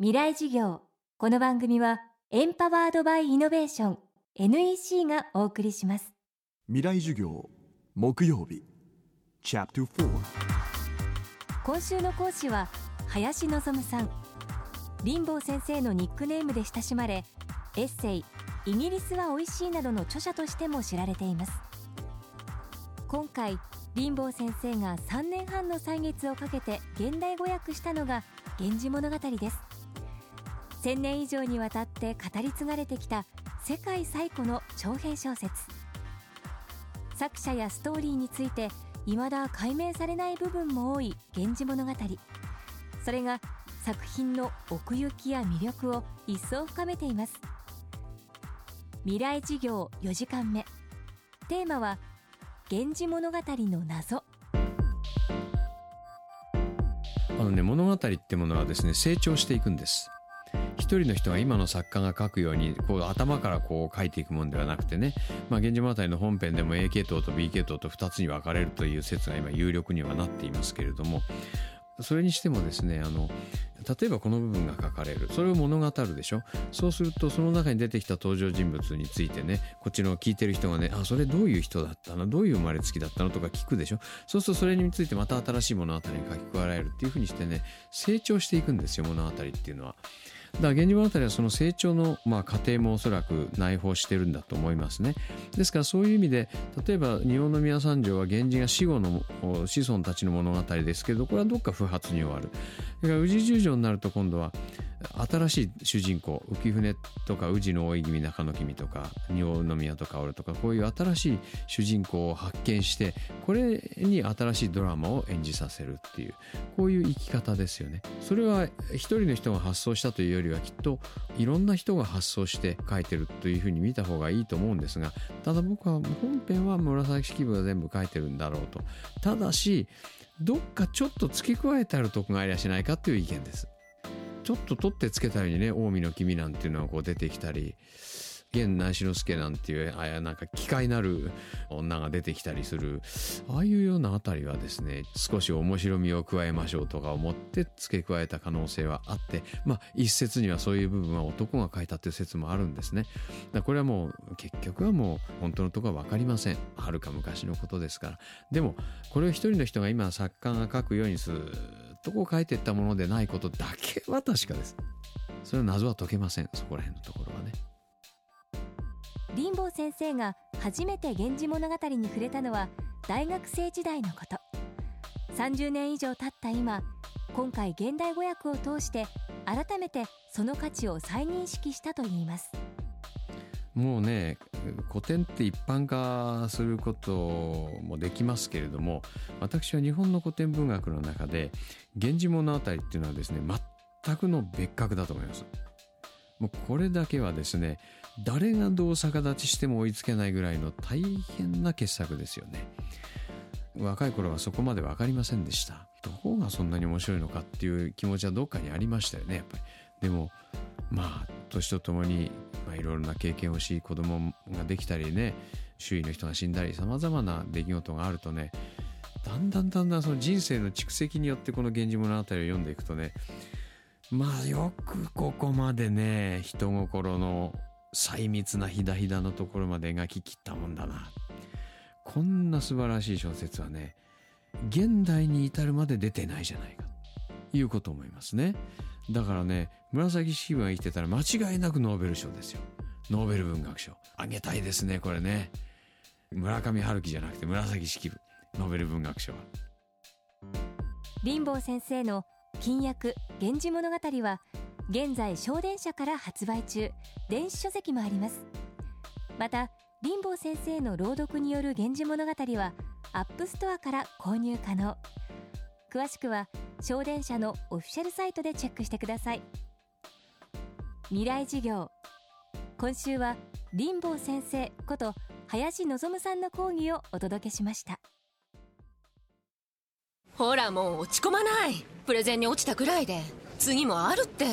未来事業。この番組はエンパワードバイイノベーション NEC がお送りします。未来授業木曜日今週の講師は林望さん。林坊先生のニックネームで親しまれエッセイ「イギリスは美味しい」などの著者としても知られています。今回林坊先生が3年半の歳月をかけて現代語訳したのが「源氏物語」です1000年以上にわたって語り継がれてきた世界最古の長編小説。作者やストーリーについて未だ解明されない部分も多い「源氏物語」それが作品の奥行きや魅力を一層深めています。未来事業4時間目。テーマは「源氏物語の謎」あのね物語ってものはですね成長していくんです。一人の人が今の作家が書くようにこう頭からこう書いていくもんではなくてね「まあ、源氏物語」の本編でも A 系統と B 系統と2つに分かれるという説が今有力にはなっていますけれども。それにしてもですねあの例えばこの部分が書かれる。それを物語るでしょ。そうするとその中に出てきた登場人物についてねこっちの聞いてる人がねあそれどういう人だったの？どういう生まれつきだったの？とか聞くでしょ。そうするとそれについてまた新しい物語に書き加えられるっていうふうにしてね成長していくんですよ物語っていうのは。だから源氏物語はその成長の、まあ、過程もおそらく内包してるんだと思いますね。ですからそういう意味で例えば日本の宮三条は源氏が死後の子孫たちの物語ですけどこれはどっか不発に終わる。だから宇治十条になると今度は新しい主人公浮舟とか宇治の大泉中野君とか仁王宮とかおるとかこういう新しい主人公を発見してこれに新しいドラマを演じさせるっていうこういう生き方ですよね。それは一人の人が発想したというよりはきっといろんな人が発想して書いてるというふうに見た方がいいと思うんですがただ僕は本編は紫式部が全部書いてるんだろうと。ただしどっかちょっと付け加えてあるとこがありゃしないかっていう意見です。ちょっと取ってつけたようにね近江の君なんていうのがこう出てきたり現南志之助なんていうあなんか機械なる女が出てきたりするああいうようなあたりはですね少し面白みを加えましょうとか思って付け加えた可能性はあってまあ一説にはそういう部分は男が書いたっていう説もあるんですね。だこれはもう結局はもう本当のところは分かりません。はるか昔のことですから。でもこれを一人の人が今作家が書くようにするとこ書いてったものでないことだけは確かです。それは謎は解けません。そこら辺のところはね。林坊先生が初めて「源氏物語」に触れたのは大学生時代のこと。30年以上経った今今回現代語訳を通して改めてその価値を再認識したといいます。もうね古典って一般化することもできますけれども私は日本の古典文学の中で「源氏物語」っていうのはですね全くの別格だと思います。もうこれだけはですね誰がどう逆立ちしても追いつけないぐらいの大変な傑作ですよね。若い頃はそこまで分かりませんでした。どこがそんなに面白いのかっていう気持ちはどっかにありましたよねやっぱり。でもまあ年とともにまあ、いろいろな経験をし子供ができたりね周囲の人が死んだりさまざまな出来事があるとねだんだんだんだんその人生の蓄積によってこの「源氏物語」を読んでいくとねまあよくここまでね人心の細密なひだひだのところまで描ききったもんだなこんな素晴らしい小説はね現代に至るまで出てないじゃないかということを思いますね。だからね紫式部が生きてたら間違いなくノーベル賞ですよ。ノーベル文学賞。あげたいですねこれね。村上春樹じゃなくて紫式部。ノーベル文学賞は。林望先生の謹訳源氏物語は現在祥伝社から発売中。電子書籍もあります。また林望先生の朗読による源氏物語は App Store から購入可能。詳しくは祥伝社のオフィシャルサイトでチェックしてください。未来授業。今週は林坊先生こと林望さんの講義をお届けしました。ほらもう落ち込まない。プレゼンに落ちたくらいで。次もあるって。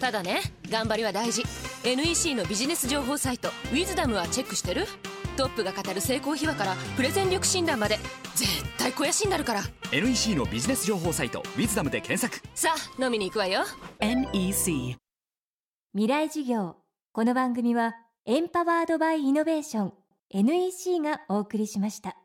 ただね頑張りは大事。NEC のビジネス情報サイト「ウィズダムはチェックしてる？トップが語る成功秘話からプレゼン力診断まで絶対対肥やしになるから。NEC のビジネス情報サイト「ウィズダムで検索。さあ飲みに行くわよ。NEC 未来授業。この番組はエンパワードバイイノベーション。NEC がお送りしました